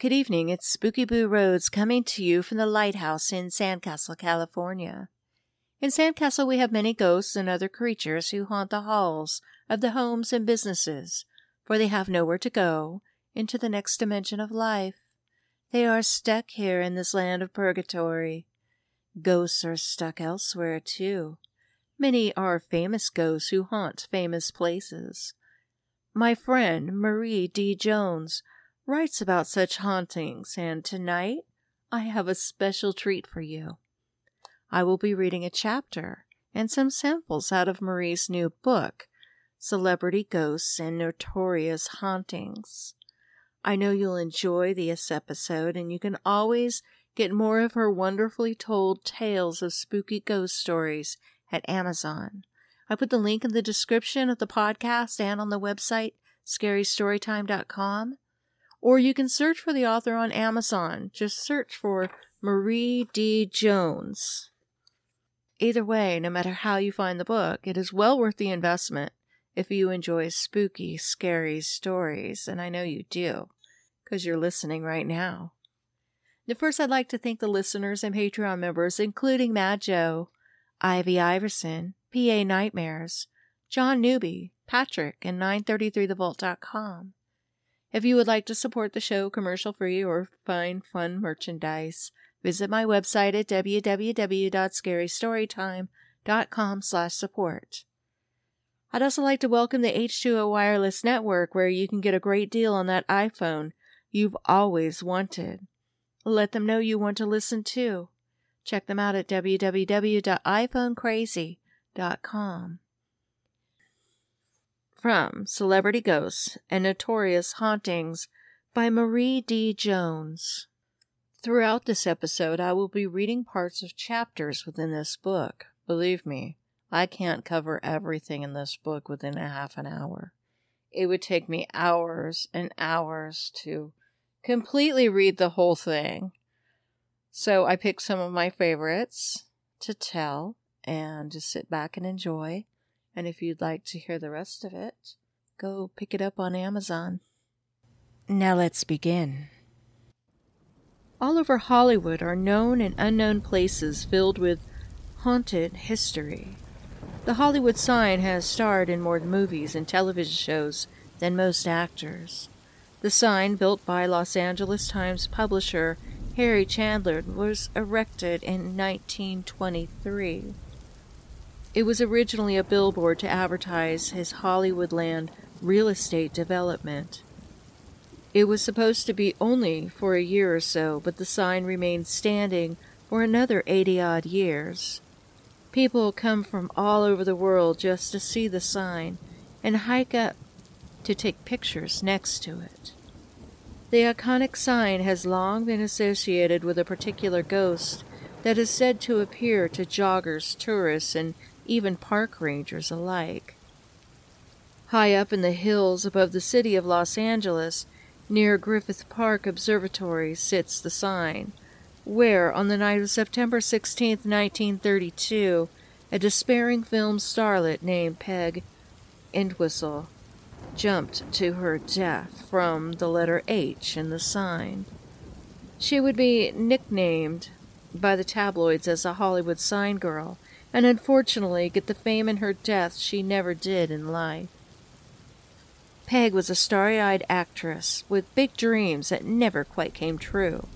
Good evening. It's Spooky Boo Rhodes coming to you from the lighthouse in Sandcastle, California. In Sandcastle, we have many ghosts and other creatures who haunt the halls of the homes and businesses, for they have nowhere to go into the next dimension of life. They are stuck here in this land of purgatory. Ghosts are stuck elsewhere, too. Many are famous ghosts who haunt famous places. My friend Marie D. Jones writes about such hauntings, and tonight I have a special treat for you. I will be reading a chapter and some samples out of Marie's new book, Celebrity Ghosts and Notorious Hauntings. I know you'll enjoy this episode, and you can always get more of her wonderfully told tales of spooky ghost stories at Amazon. I put the link in the description of the podcast and on the website, scarystorytime.com. Or you can search for the author on Amazon. Just search for Marie D. Jones. Either way, no matter how you find the book, it is well worth the investment if you enjoy spooky, scary stories, and I know you do, because you're listening right now. Now, first, I'd like to thank the listeners and Patreon members, including Mad Joe, Ivy Iverson, PA Nightmares, John Newby, Patrick, and 933thevault.com. If you would like to support the show commercial free or find fun merchandise, visit my website at www.scarystorytime.com slash support. I'd also like to welcome the H2O Wireless Network where you can get a great deal on that iPhone you've always wanted. Let them know you want to listen too. Check them out at www.iPhoneCrazy.com. From Celebrity Ghosts and Notorious Hauntings by Marie D. Jones. Throughout this episode, I will be reading parts of chapters within this book. Believe me, I can't cover everything in this book within a half an hour. It would take me hours and hours to completely read the whole thing. So I picked some of my favorites to tell and just sit back and enjoy. And if you'd like to hear the rest of it, go pick it up on Amazon. Now let's begin. All over Hollywood are known and unknown places filled with haunted history. The Hollywood sign has starred in more movies and television shows than most actors. The sign, built by Los Angeles Times publisher Harry Chandler, was erected in 1923. It was originally a billboard to advertise his Hollywoodland real estate development. It was supposed to be only for a year or so, but the sign remained standing for another 80 odd years. People come from all over the world just to see the sign and hike up to take pictures next to it. The iconic sign has long been associated with a particular ghost that is said to appear to joggers, tourists, and even park rangers alike. High up in the hills above the city of Los Angeles, Near Griffith Park Observatory sits the sign, where, on the night of September 16, 1932, a despairing film starlet named Peg Entwistle jumped to her death from the letter H in the sign. She would be nicknamed by the tabloids as a Hollywood sign girl, and unfortunately get the fame in her death she never did in life. Peg was a starry eyed actress with big dreams that never quite came true,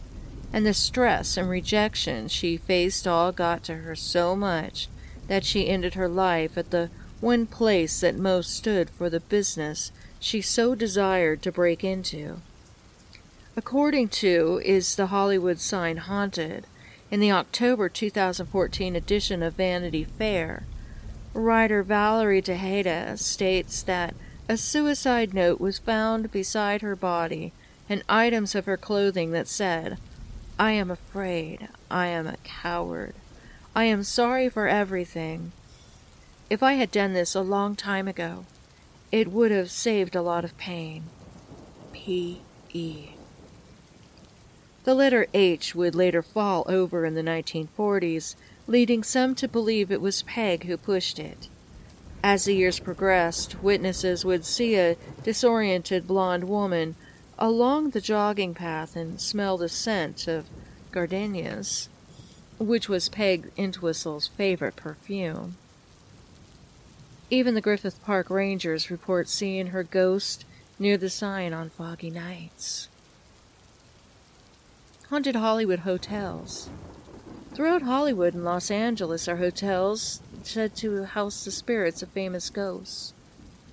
and the stress and rejection she faced all got to her so much that she ended her life at the one place that most stood for the business she so desired to break into. According to Is the Hollywood Sign Haunted, in the October 2014 edition of Vanity Fair, writer Valerie Tejeda states that a suicide note was found beside her body and items of her clothing that said, I am afraid. I am a coward. I am sorry for everything. If I had done this a long time ago, it would have saved a lot of pain. P.E. The letter H would later fall over in the 1940s, leading some to believe it was Peg who pushed it. As the years progressed, witnesses would see a disoriented blonde woman along the jogging path and smell the scent of gardenias, which was Peg Entwistle's favorite perfume. Even the Griffith Park Rangers report seeing her ghost near the sign on foggy nights. Haunted Hollywood Hotels. Throughout Hollywood and Los Angeles are hotels said to house the spirits of famous ghosts.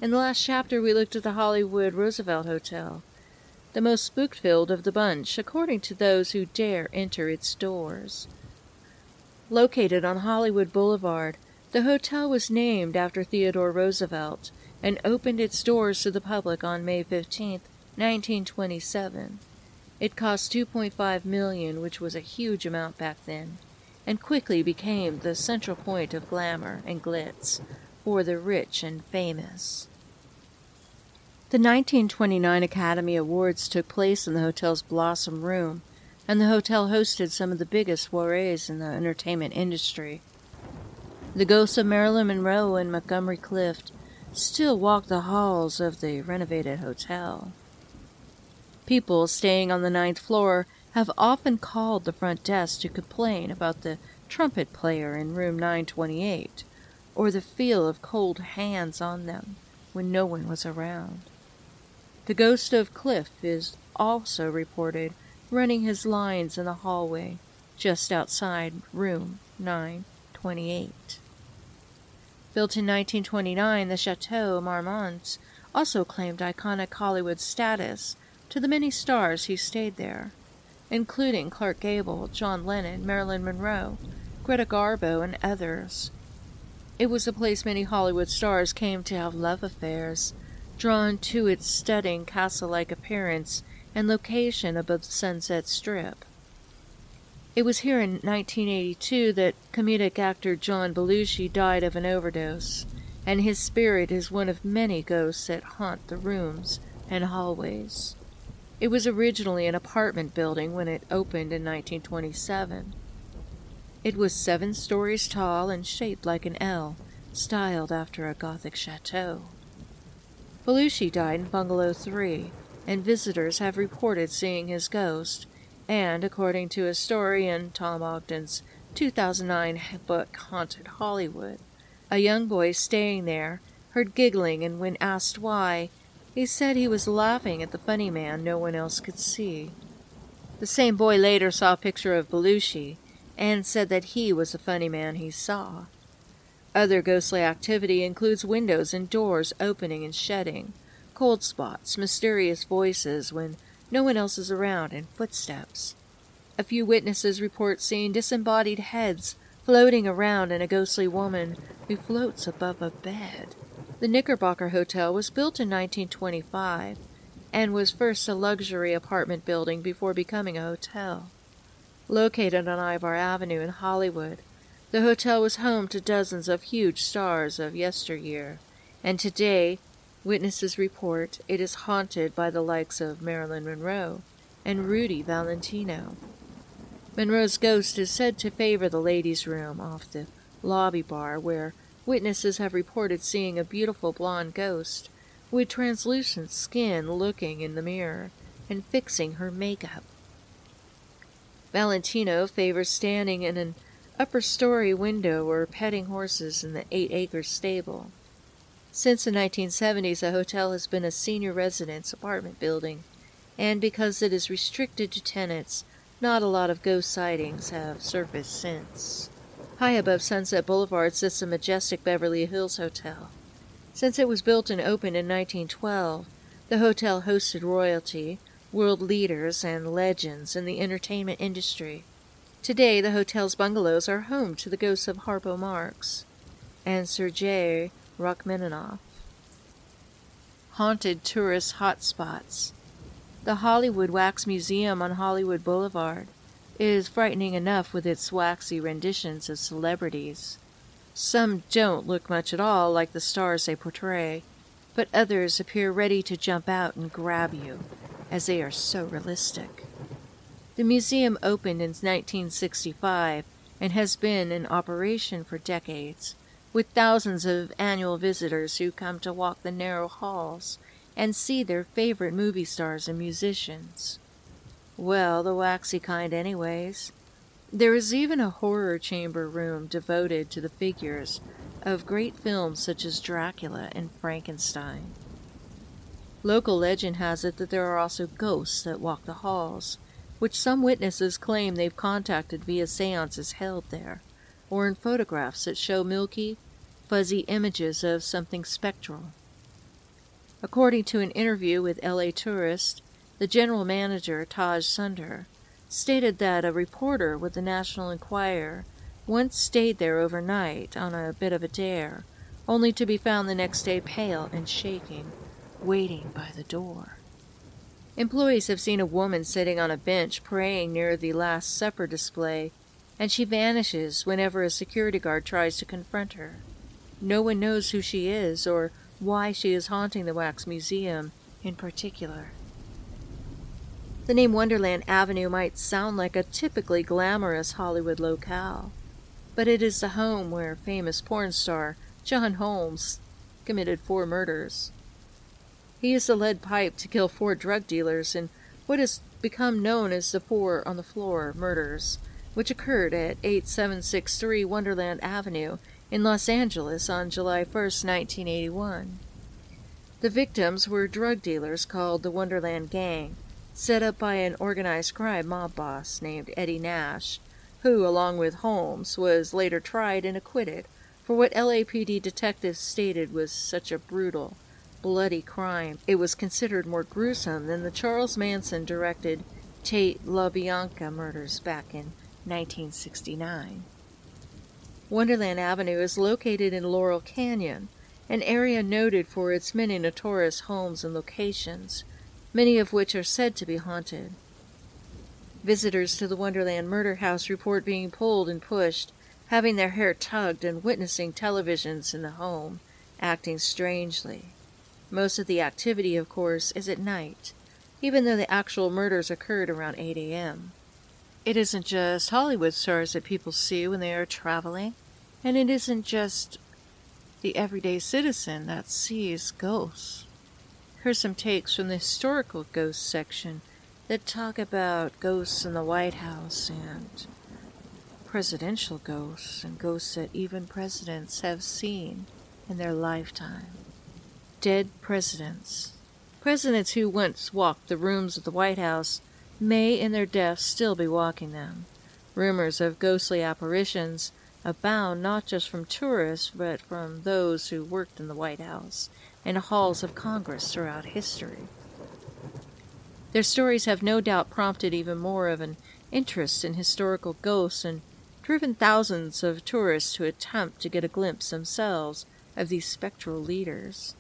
In the last chapter, we looked at the Hollywood Roosevelt Hotel, the most spook filled of the bunch, according to those who dare enter its doors. Located on Hollywood Boulevard, the hotel was named after Theodore Roosevelt and opened its doors to the public on May 15, 1927. It cost 2.5 million, which was a huge amount back then and quickly became the central point of glamour and glitz for the rich and famous. The 1929 Academy Awards took place in the hotel's Blossom Room, and the hotel hosted some of the biggest soirees in the entertainment industry. The ghosts of Marilyn Monroe and Montgomery Clift still walk the halls of the renovated hotel. People staying on the ninth floor have often called the front desk to complain about the trumpet player in room 928 or the feel of cold hands on them when no one was around. The ghost of Clift is also reported running his lines in the hallway just outside room 928. Built in 1929, the Chateau Marmont also claimed iconic Hollywood status to the many stars who stayed there including Clark Gable, John Lennon, Marilyn Monroe, Greta Garbo, and others. It was a place many Hollywood stars came to have love affairs, drawn to its stunning castle like appearance and location above the Sunset Strip. It was here in 1982 that comedic actor John Belushi died of an overdose, and his spirit is one of many ghosts that haunt the rooms and hallways. It was originally an apartment building when it opened in 1927. It was seven stories tall and shaped like an L, styled after a Gothic chateau. Belushi died in Bungalow 3, and visitors have reported seeing his ghost, and, according to historian Tom Ogden's 2009 book Haunted Hollywood, a young boy staying there heard giggling and when asked why, he said he was laughing at the funny man no one else could see. The same boy later saw a picture of Belushi and said that he was the funny man he saw. Other ghostly activity includes windows and doors opening and shutting, cold spots, mysterious voices when no one else is around, and footsteps. A few witnesses report seeing disembodied heads floating around and a ghostly woman who floats above a bed. The Knickerbocker Hotel was built in 1925 and was first a luxury apartment building before becoming a hotel. Located on Ivar Avenue in Hollywood, the hotel was home to dozens of huge stars of yesteryear, and today Witnesses report it is haunted by the likes of Marilyn Monroe and Rudy Valentino. Monroe's ghost is said to favor the ladies' room off the lobby bar, where witnesses have reported seeing a beautiful blonde ghost with translucent skin looking in the mirror and fixing her makeup. Valentino favors standing in an upper story window or petting horses in the eight acre stable. Since the 1970s, the hotel has been a senior residence apartment building, and because it is restricted to tenants, not a lot of ghost sightings have surfaced since. High above Sunset Boulevard sits the majestic Beverly Hills Hotel. Since it was built and opened in 1912, the hotel hosted royalty, world leaders, and legends in the entertainment industry. Today, the hotel's bungalows are home to the ghosts of Harpo Marx and Sergei Rachmaninoff. Haunted tourist hotspots. The Hollywood Wax Museum on Hollywood Boulevard is frightening enough with its waxy renditions of celebrities. Some don't look much at all like the stars they portray, but others appear ready to jump out and grab you, as they are so realistic. The museum opened in 1965 and has been in operation for decades, with thousands of annual visitors who come to walk the narrow halls and see their favorite movie stars and musicians. Well, the waxy kind, anyways. There is even a horror chamber room devoted to the figures of great films such as Dracula and Frankenstein. Local legend has it that there are also ghosts that walk the halls, which some witnesses claim they've contacted via seances held there, or in photographs that show milky, fuzzy images of something spectral. According to an interview with LA Tourist, the general manager, Taj Sunder, stated that a reporter with the National Enquirer once stayed there overnight on a bit of a dare, only to be found the next day pale and shaking, waiting by the door. Employees have seen a woman sitting on a bench praying near the Last Supper display, and she vanishes whenever a security guard tries to confront her. No one knows who she is or why she is haunting the Wax Museum in particular. The name Wonderland Avenue might sound like a typically glamorous Hollywood locale, but it is the home where famous porn star John Holmes committed four murders. He used a lead pipe to kill four drug dealers in what has become known as the Four on the Floor murders, which occurred at 8763 Wonderland Avenue in Los Angeles on July 1, 1981. The victims were drug dealers called the Wonderland Gang, set up by an organized crime mob boss named Eddie Nash, who, along with Holmes, was later tried and acquitted for what LAPD detectives stated was such a brutal, bloody crime, it was considered more gruesome than the Charles Manson directed Tate LaBianca murders back in 1969. Wonderland Avenue is located in Laurel Canyon, an area noted for its many notorious homes and locations, many of which are said to be haunted. Visitors to the Wonderland Murder House report being pulled and pushed, having their hair tugged, and witnessing televisions in the home acting strangely. Most of the activity, of course, is at night, even though the actual murders occurred around 8 a.m. It isn't just Hollywood stars that people see when they are traveling, and it isn't just the everyday citizen that sees ghosts. Here's some takes from the historical ghost section that talk about ghosts in the White House and presidential ghosts and ghosts that even presidents have seen in their lifetime. Dead presidents. Presidents who once walked the rooms of the White House may, in their death, still be walking them. Rumors of ghostly apparitions abound not just from tourists, but from those who worked in the White House and halls of Congress throughout history. Their stories have no doubt prompted even more of an interest in historical ghosts and driven thousands of tourists to attempt to get a glimpse themselves of these spectral leaders.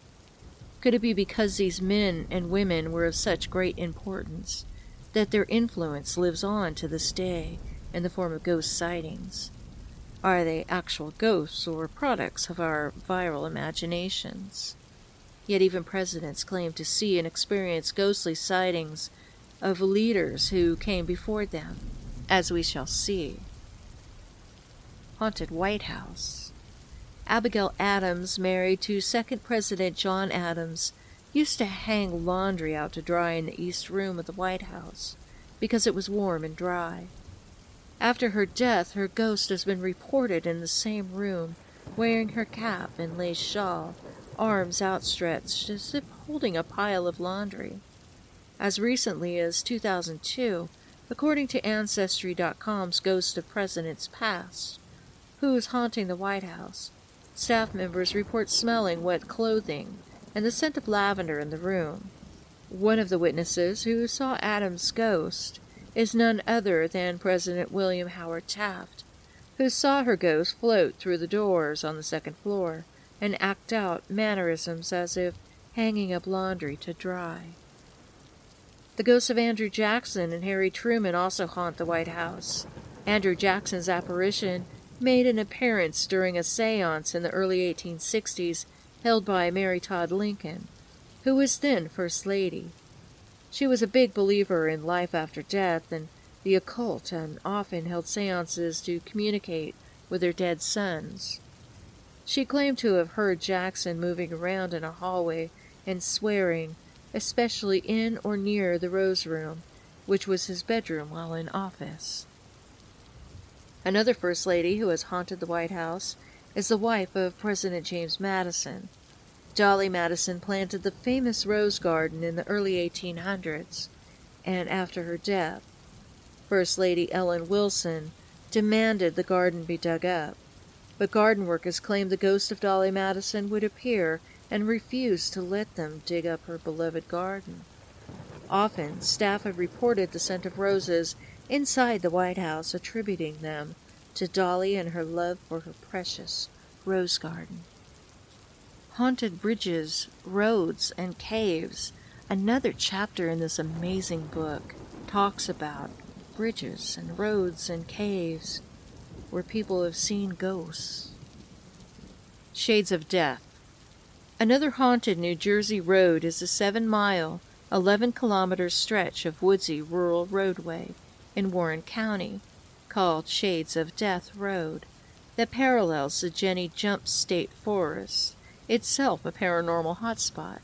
Could it be because these men and women were of such great importance that their influence lives on to this day in the form of ghost sightings? Are they actual ghosts or products of our viral imaginations? Yet even presidents claim to see and experience ghostly sightings of leaders who came before them, as we shall see. Haunted White House. Abigail Adams, married to second President John Adams, used to hang laundry out to dry in the east room of the White House because it was warm and dry. After her death, her ghost has been reported in the same room, wearing her cap and lace shawl, arms outstretched as if holding a pile of laundry. As recently as 2002, according to Ancestry.com's Ghost of Presidents Past, who is haunting the White House, staff members report smelling wet clothing and the scent of lavender in the room. One of the witnesses who saw Adams' ghost is none other than President William Howard Taft, who saw her ghost float through the doors on the second floor and act out mannerisms as if hanging up laundry to dry. The ghosts of Andrew Jackson and Harry Truman also haunt the White House. Andrew Jackson's apparition made an appearance during a seance in the early 1860s held by Mary Todd Lincoln, who was then First Lady. She was a big believer in life after death and the occult and often held seances to communicate with her dead sons. She claimed to have heard Jackson moving around in a hallway and swearing, especially in or near the Rose Room, which was his bedroom while in office. Another First Lady who has haunted the White House is the wife of President James Madison. Dolley Madison planted the famous Rose Garden in the early 1800s, and after her death, First Lady Ellen Wilson demanded the garden be dug up. But garden workers claimed the ghost of Dolley Madison would appear and refused to let them dig up her beloved garden. Often, staff have reported the scent of roses inside the White House, attributing them to Dolley and her love for her precious rose garden. Haunted bridges, roads, and caves. Another chapter in this amazing book talks about bridges and roads and caves where people have seen ghosts. Shades of Death. Another haunted New Jersey road is a seven mile, 11 kilometer stretch of woodsy rural roadway in Warren County called Shades of Death Road that parallels the Jenny Jump State Forest, itself a paranormal hotspot.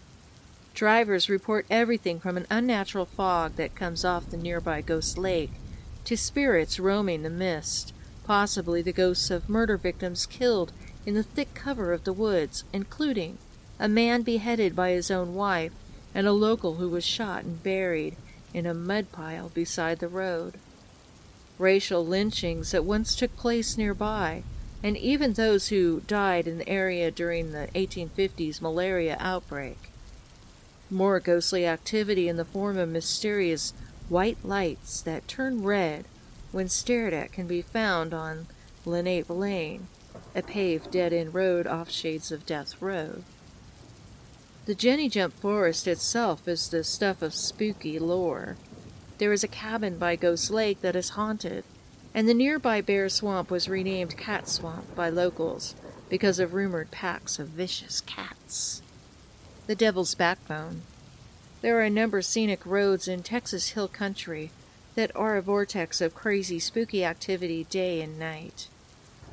Drivers report everything from an unnatural fog that comes off the nearby Ghost Lake to spirits roaming the mist, possibly the ghosts of murder victims killed in the thick cover of the woods, including a man beheaded by his own wife and a local who was shot and buried in a mud pile beside the road. Racial lynchings that once took place nearby, and even those who died in the area during the 1850s malaria outbreak. More ghostly activity in the form of mysterious white lights that turn red when stared at can be found on Lenape Lane, a paved dead end road off Shades of Death Road. The Jenny Jump Forest itself is the stuff of spooky lore. There is a cabin by Ghost Lake that is haunted, and the nearby Bear Swamp was renamed Cat Swamp by locals because of rumored packs of vicious cats. The Devil's Backbone. There are a number of scenic roads in Texas Hill Country that are a vortex of crazy, spooky activity day and night.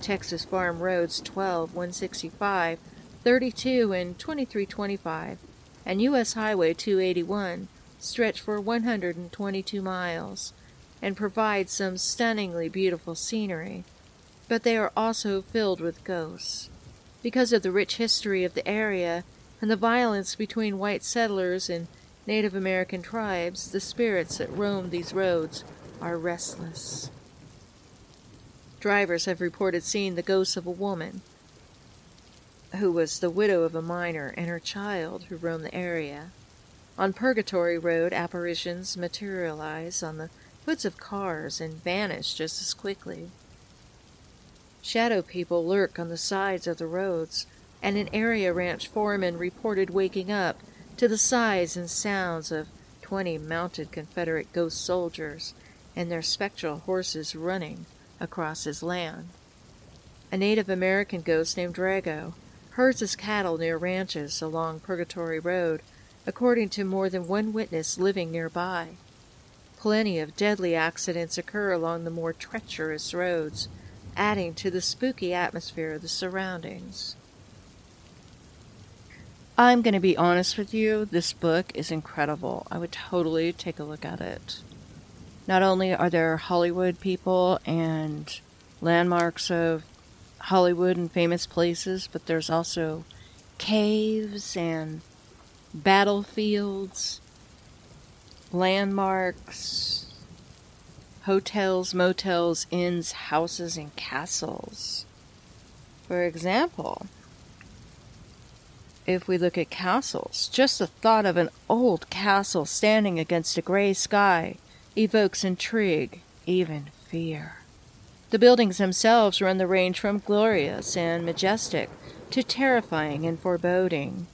Texas Farm Roads 12, 165, 32, and 2325, and U.S. Highway 281 stretch for 122 miles and provide some stunningly beautiful scenery, but they are also filled with ghosts. Because of the rich history of the area and the violence between white settlers and Native American tribes, the spirits that roam these roads are restless. Drivers have reported seeing the ghost of a woman who was the widow of a miner and her child who roamed the area. On Purgatory Road, apparitions materialize on the hoods of cars and vanish just as quickly. Shadow people lurk on the sides of the roads, and an area ranch foreman reported waking up to the sighs and sounds of twenty mounted Confederate ghost soldiers and their spectral horses running across his land. A Native American ghost named Drago herds his cattle near ranches along Purgatory Road, according to more than one witness living nearby. Plenty of deadly accidents occur along the more treacherous roads, adding to the spooky atmosphere of the surroundings. I'm going to be honest with you, this book is incredible. I would totally take a look at it. Not only are there Hollywood people and landmarks of Hollywood and famous places, but there's also caves and battlefields, landmarks, hotels, motels, inns, houses, and castles. For example, if we look at castles, just the thought of an old castle standing against a gray sky evokes intrigue, even fear. The buildings themselves run the range from glorious and majestic to terrifying and foreboding.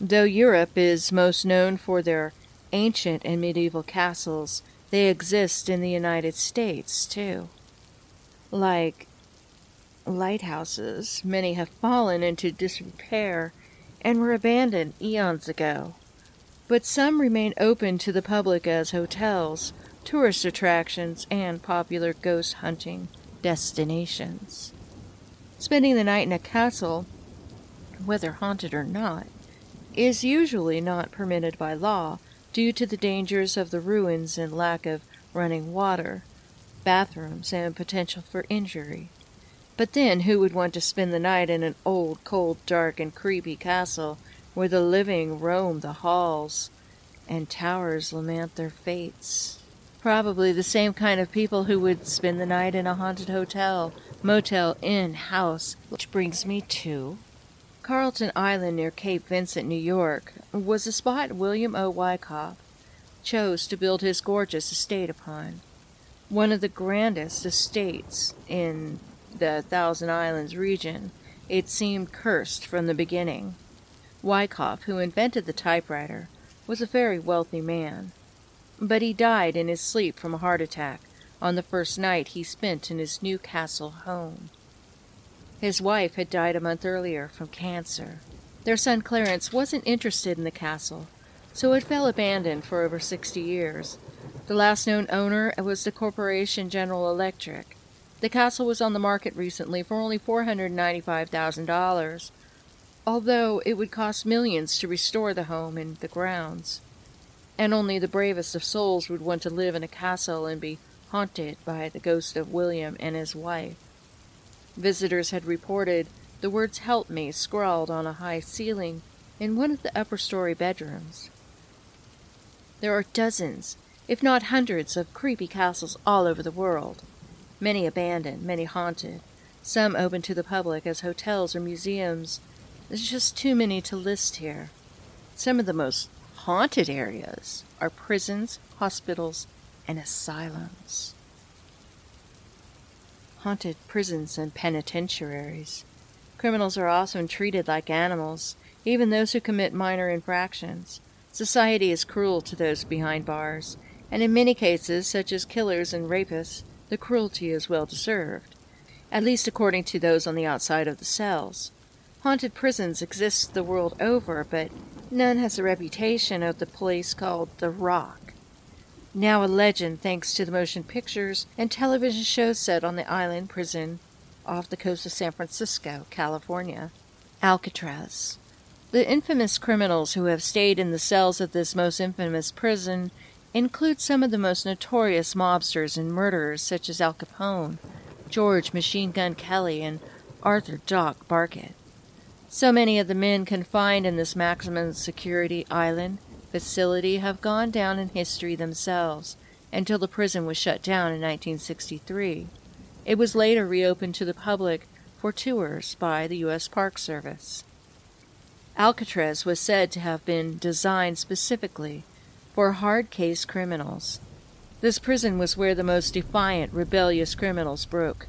Though Europe is most known for their ancient and medieval castles, they exist in the United States too. Like lighthouses, many have fallen into disrepair and were abandoned eons ago. But some remain open to the public as hotels, tourist attractions, and popular ghost hunting destinations. Spending the night in a castle, whether haunted or not, is usually not permitted by law due to the dangers of the ruins and lack of running water, bathrooms, and potential for injury. But then, who would want to spend the night in an old, cold, dark, and creepy castle where the living roam the halls and towers lament their fates? Probably the same kind of people who would spend the night in a haunted hotel, motel, inn, house. Which brings me to Carlton Island near Cape Vincent, New York, was a spot William O. Wyckoff chose to build his gorgeous estate upon. One of the grandest estates in the Thousand Islands region, it seemed cursed from the beginning. Wyckoff, who invented the typewriter, was a very wealthy man, but he died in his sleep from a heart attack on the first night he spent in his Newcastle home. His wife had died a month earlier from cancer. Their son Clarence wasn't interested in the castle, so it fell abandoned for over 60 years. The last known owner was the corporation General Electric. The castle was on the market recently for only $495,000, although it would cost millions to restore the home and the grounds. And only the bravest of souls would want to live in a castle and be haunted by the ghost of William and his wife. Visitors had reported the words Help Me scrawled on a high ceiling in one of the upper story bedrooms. There are dozens, if not hundreds, of creepy castles all over the world. Many abandoned, many haunted, some open to the public as hotels or museums. There's just too many to list here. Some of the most haunted areas are prisons, hospitals, and asylums haunted prisons and penitentiaries. Criminals are often treated like animals, even those who commit minor infractions. Society is cruel to those behind bars, and in many cases, such as killers and rapists, the cruelty is well deserved, at least according to those on the outside of the cells. Haunted prisons exist the world over, but none has the reputation of the place called the Rock now a legend thanks to the motion pictures and television shows set on the island prison off the coast of San Francisco, California. Alcatraz. The infamous criminals who have stayed in the cells of this most infamous prison include some of the most notorious mobsters and murderers, such as Al Capone, George Machine Gun Kelly, and Arthur Doc Barker. So many of the men confined in this maximum security island facility have gone down in history themselves until the prison was shut down in 1963. It was later reopened to the public for tours by the U.S. Park Service. Alcatraz was said to have been designed specifically for hard case criminals. This prison was where the most defiant, rebellious criminals broke,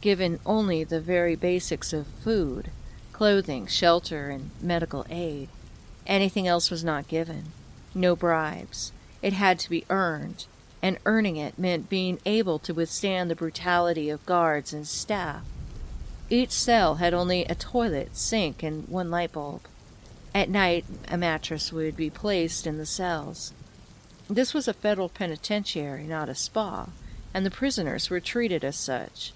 given only the very basics of food, clothing, shelter, and medical aid. Anything else was not given. No bribes. It had to be earned, and earning it meant being able to withstand the brutality of guards and staff. Each cell had only a toilet, sink, and one light bulb. At night, a mattress would be placed in the cells. This was a federal penitentiary, not a spa, and the prisoners were treated as such.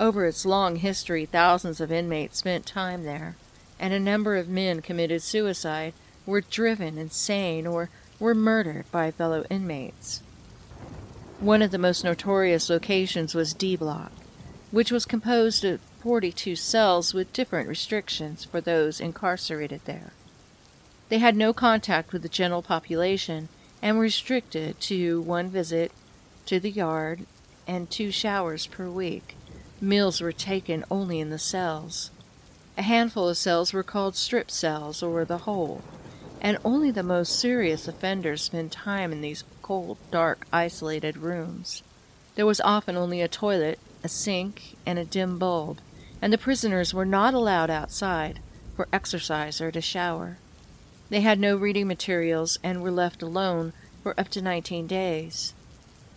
Over its long history, thousands of inmates spent time there, and a number of men committed suicide, were driven insane, or were murdered by fellow inmates. One of the most notorious locations was D Block, which was composed of 42 cells with different restrictions for those incarcerated there. They had no contact with the general population and were restricted to one visit to the yard and two showers per week. Meals were taken only in the cells. A handful of cells were called strip cells or the hole, and only the most serious offenders spent time in these cold, dark, isolated rooms. There was often only a toilet, a sink, and a dim bulb, and the prisoners were not allowed outside for exercise or to shower. They had no reading materials and were left alone for up to 19 days.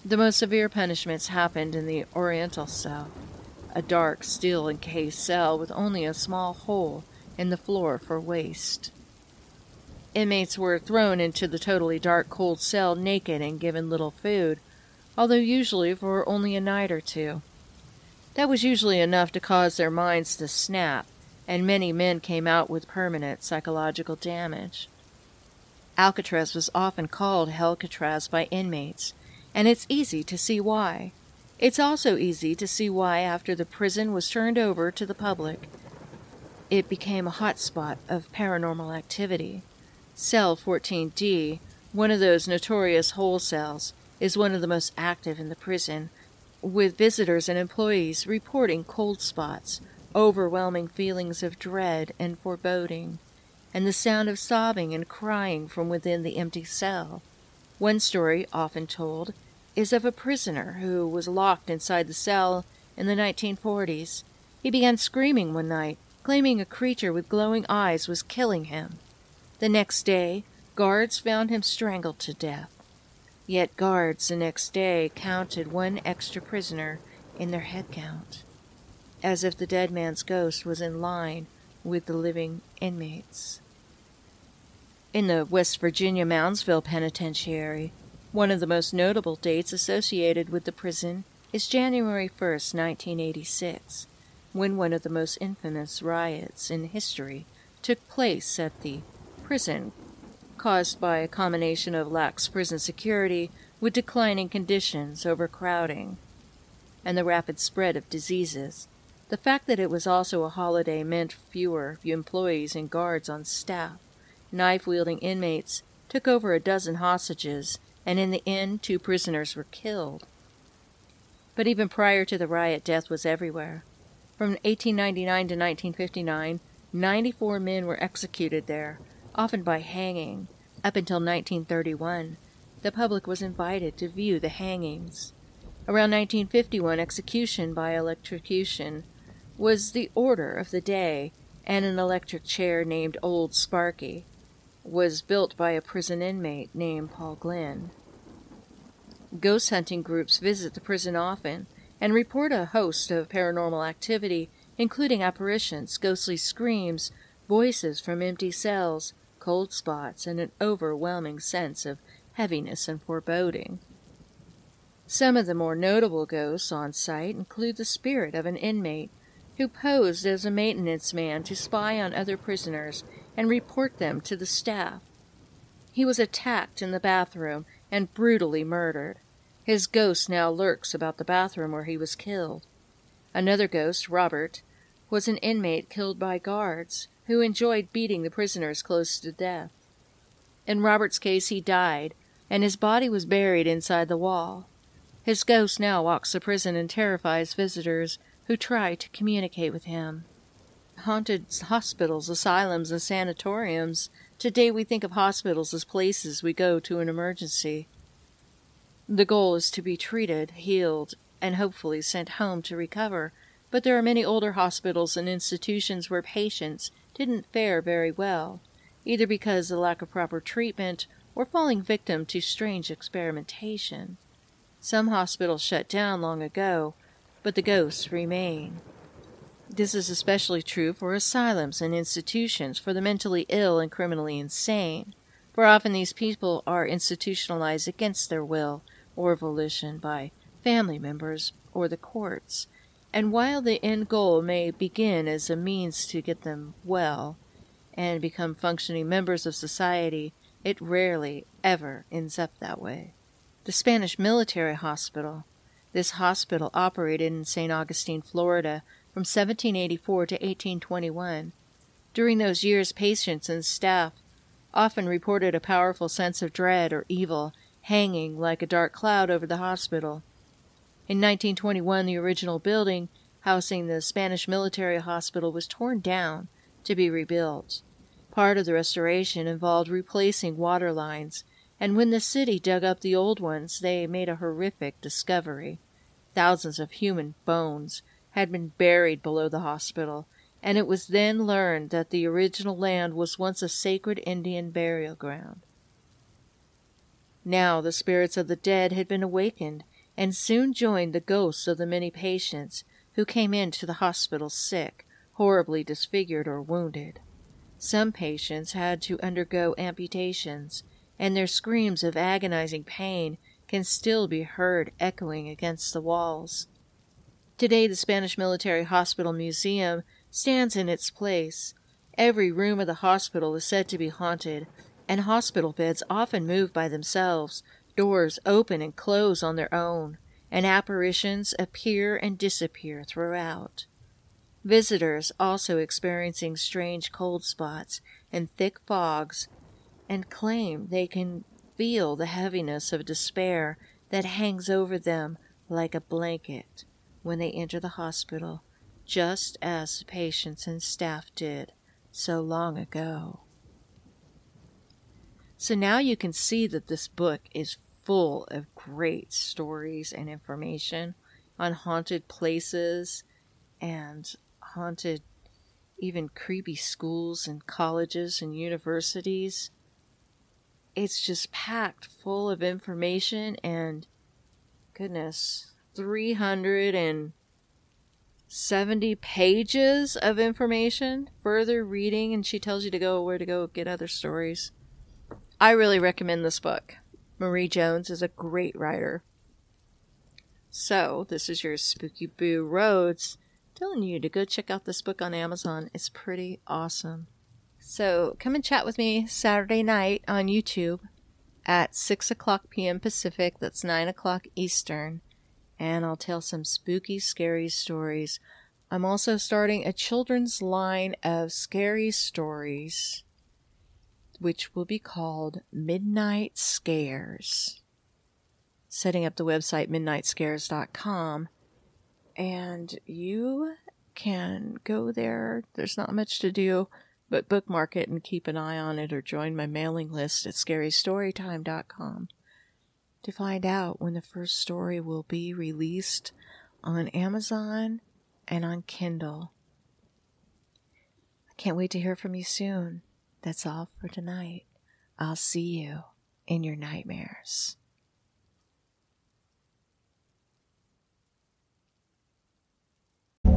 The most severe punishments happened in the Oriental cell, a dark, steel encased cell with only a small hole in the floor for waste. Inmates were thrown into the totally dark, cold cell naked and given little food, although usually for only a night or two. That was usually enough to cause their minds to snap, and many men came out with permanent psychological damage. Alcatraz was often called Hellcatraz by inmates, and it's easy to see why. It's also easy to see why, after the prison was turned over to the public, it became a hot spot of paranormal activity. Cell 14D, one of those notorious hole cells, is one of the most active in the prison, with visitors and employees reporting cold spots, overwhelming feelings of dread and foreboding, and the sound of sobbing and crying from within the empty cell. One story, often told, is of a prisoner who was locked inside the cell in the 1940s. He began screaming one night, claiming a creature with glowing eyes was killing him. The next day, guards found him strangled to death. Yet guards the next day counted one extra prisoner in their head count, as if the dead man's ghost was in line with the living inmates. In the West Virginia Moundsville Penitentiary, one of the most notable dates associated with the prison is January 1, 1986, when one of the most infamous riots in history took place at the prison, caused by a combination of lax prison security with declining conditions, overcrowding, and the rapid spread of diseases. The fact that it was also a holiday meant fewer employees and guards on staff. Knife wielding inmates took over a dozen hostages, and in the end, two prisoners were killed. But even prior to the riot, death was everywhere. From 1899 to 1959, 94 men were executed there, often by hanging. Up until 1931, the public was invited to view the hangings. Around 1951, execution by electrocution was the order of the day, and an electric chair named Old Sparky was built by a prison inmate named Paul Glenn. Ghost hunting groups visit the prison often and report a host of paranormal activity, including apparitions, ghostly screams, voices from empty cells, cold spots, and an overwhelming sense of heaviness and foreboding. Some of the more notable ghosts on site include the spirit of an inmate who posed as a maintenance man to spy on other prisoners and report them to the staff. He was attacked in the bathroom and brutally murdered. His ghost now lurks about the bathroom where he was killed. Another ghost, Robert, was an inmate killed by guards who enjoyed beating the prisoners close to death. In Robert's case, he died, and his body was buried inside the wall. His ghost now walks the prison and terrifies visitors who try to communicate with him. Haunted hospitals, asylums, and sanatoriums. Today we think of hospitals as places we go to an emergency. The goal is to be treated, healed, and hopefully sent home to recover, but there are many older hospitals and institutions where patients didn't fare very well, either because of lack of proper treatment or falling victim to strange experimentation. Some hospitals shut down long ago, but the ghosts remain. This is especially true for asylums and institutions for the mentally ill and criminally insane, for often these people are institutionalized against their will or volition by family members or the courts. And while the end goal may begin as a means to get them well and become functioning members of society, it rarely ever ends up that way. The Spanish Military Hospital. This hospital operated in St. Augustine, Florida from 1784 to 1821. During those years, patients and staff often reported a powerful sense of dread or evil hanging like a dark cloud over the hospital. In 1921, the original building housing the Spanish military hospital was torn down to be rebuilt. Part of the restoration involved replacing water lines, and when the city dug up the old ones, they made a horrific discovery. Thousands of human bones had been buried below the hospital, and it was then learned that the original land was once a sacred Indian burial ground. Now the spirits of the dead had been awakened and soon joined the ghosts of the many patients who came into the hospital sick, horribly disfigured or wounded. Some patients had to undergo amputations, and their screams of agonizing pain can still be heard echoing against the walls. Today, the Spanish Military Hospital Museum stands in its place. Every room of the hospital is said to be haunted, and hospital beds often move by themselves, doors open and close on their own, and apparitions appear and disappear throughout. Visitors also experiencing strange cold spots and thick fogs and claim they can feel the heaviness of despair that hangs over them like a blanket when they enter the hospital, just as patients and staff did so long ago. So now you can see that this book is full of great stories and information on haunted places and haunted, even creepy schools and colleges and universities. It's just packed full of information and goodness, 370 pages of information, further reading, and she tells you to go where to go get other stories. I really recommend this book. Marie Jones is a great writer. So, this is your Spooky Boo Rhodes telling you to go check out this book on Amazon. It's pretty awesome. So, come and chat with me Saturday night on YouTube at 6 o'clock p.m. Pacific. That's 9 o'clock Eastern and I'll tell some spooky, scary stories. I'm also starting a children's line of scary stories, which will be called Midnight Scares. Setting up the website midnightscares.com, and you can go there. There's not much to do but bookmark it and keep an eye on it or join my mailing list at scarystorytime.com to find out when the first story will be released on Amazon and on Kindle. I can't wait to hear from you soon. That's all for tonight. I'll see you in your nightmares.